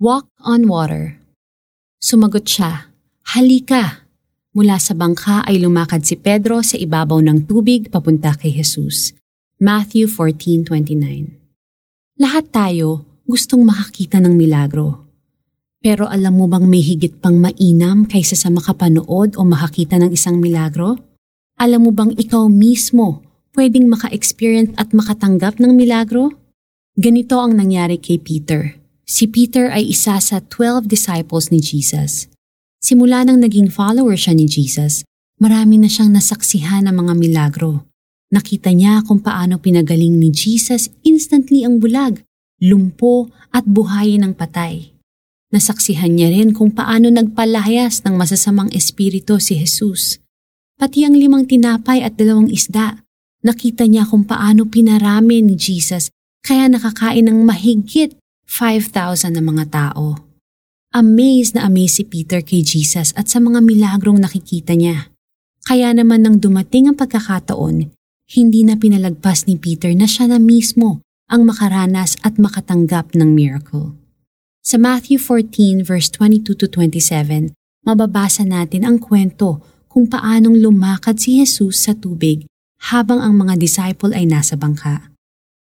Walk on water. Sumagot siya, Halika! Mula sa bangka ay lumakad si Pedro sa ibabaw ng tubig papunta kay Jesus. Matthew 14.29 Lahat tayo gustong makakita ng milagro. Pero alam mo bang may higit pang mainam kaysa sa makapanood o makakita ng isang milagro? Alam mo bang ikaw mismo pwedeng maka-experience at makatanggap ng milagro? Ganito ang nangyari kay Peter. Si Peter ay isa sa 12 disciples ni Jesus. Simula nang naging follower siya ni Jesus, marami na siyang nasaksihan ng mga milagro. Nakita niya kung paano pinagaling ni Jesus instantly ang bulag, lumpo at buhay ng patay. Nasaksihan niya rin kung paano nagpalayas ng masasamang espiritu si Jesus. Pati ang limang tinapay at dalawang isda, nakita niya kung paano pinarami ni Jesus kaya nakakain ng mahigit 5,000 na mga tao. Amazed na amazed si Peter kay Jesus at sa mga milagrong nakikita niya. Kaya naman nang dumating ang pagkakataon, hindi na pinalagpas ni Peter na siya na mismo ang makaranas at makatanggap ng miracle. Sa Matthew 14 verse 22 to 27, mababasa natin ang kwento kung paanong lumakad si Jesus sa tubig habang ang mga disciple ay nasa bangka.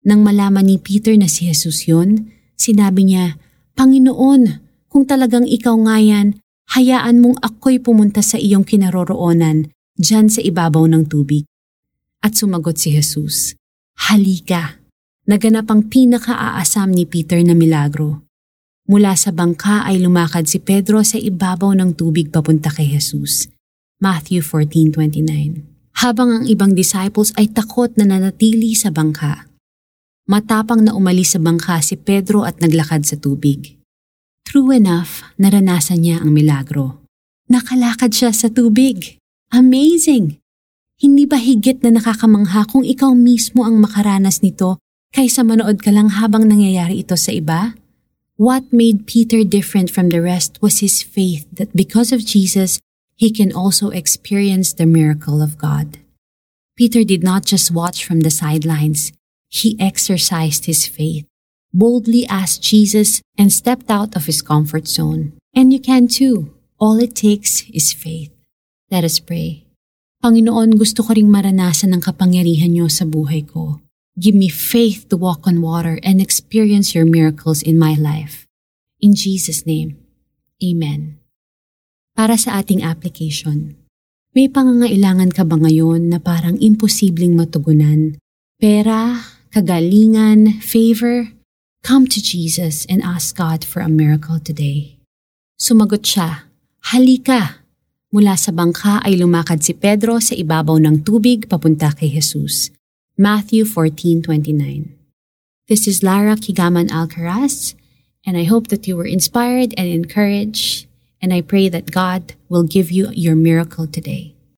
Nang malaman ni Peter na si Jesus yun, sinabi niya, Panginoon, kung talagang ikaw nga yan, hayaan mong ako'y pumunta sa iyong kinaroroonan, dyan sa ibabaw ng tubig. At sumagot si Jesus, Halika! Naganap ang pinakaaasam ni Peter na milagro. Mula sa bangka ay lumakad si Pedro sa ibabaw ng tubig papunta kay Jesus. Matthew 14.29 Habang ang ibang disciples ay takot na nanatili sa bangka. Matapang na umalis sa bangka si Pedro at naglakad sa tubig. True enough, naranasan niya ang milagro. Nakalakad siya sa tubig. Amazing! Hindi ba higit na nakakamangha kung ikaw mismo ang makaranas nito kaysa manood ka lang habang nangyayari ito sa iba? What made Peter different from the rest was his faith that because of Jesus, he can also experience the miracle of God. Peter did not just watch from the sidelines, he exercised his faith boldly asked Jesus and stepped out of his comfort zone. And you can too. All it takes is faith. Let us pray. Panginoon, gusto ko ring maranasan ang kapangyarihan niyo sa buhay ko. Give me faith to walk on water and experience your miracles in my life. In Jesus' name, Amen. Para sa ating application, may pangangailangan ka ba ngayon na parang imposibleng matugunan? Pera, kagalingan, favor, Come to Jesus and ask God for a miracle today. Sumagot siya, Halika! Mula sa bangka ay lumakad si Pedro sa ibabaw ng tubig papunta kay Jesus. Matthew 14.29 This is Lara Kigaman Alcaraz, and I hope that you were inspired and encouraged, and I pray that God will give you your miracle today.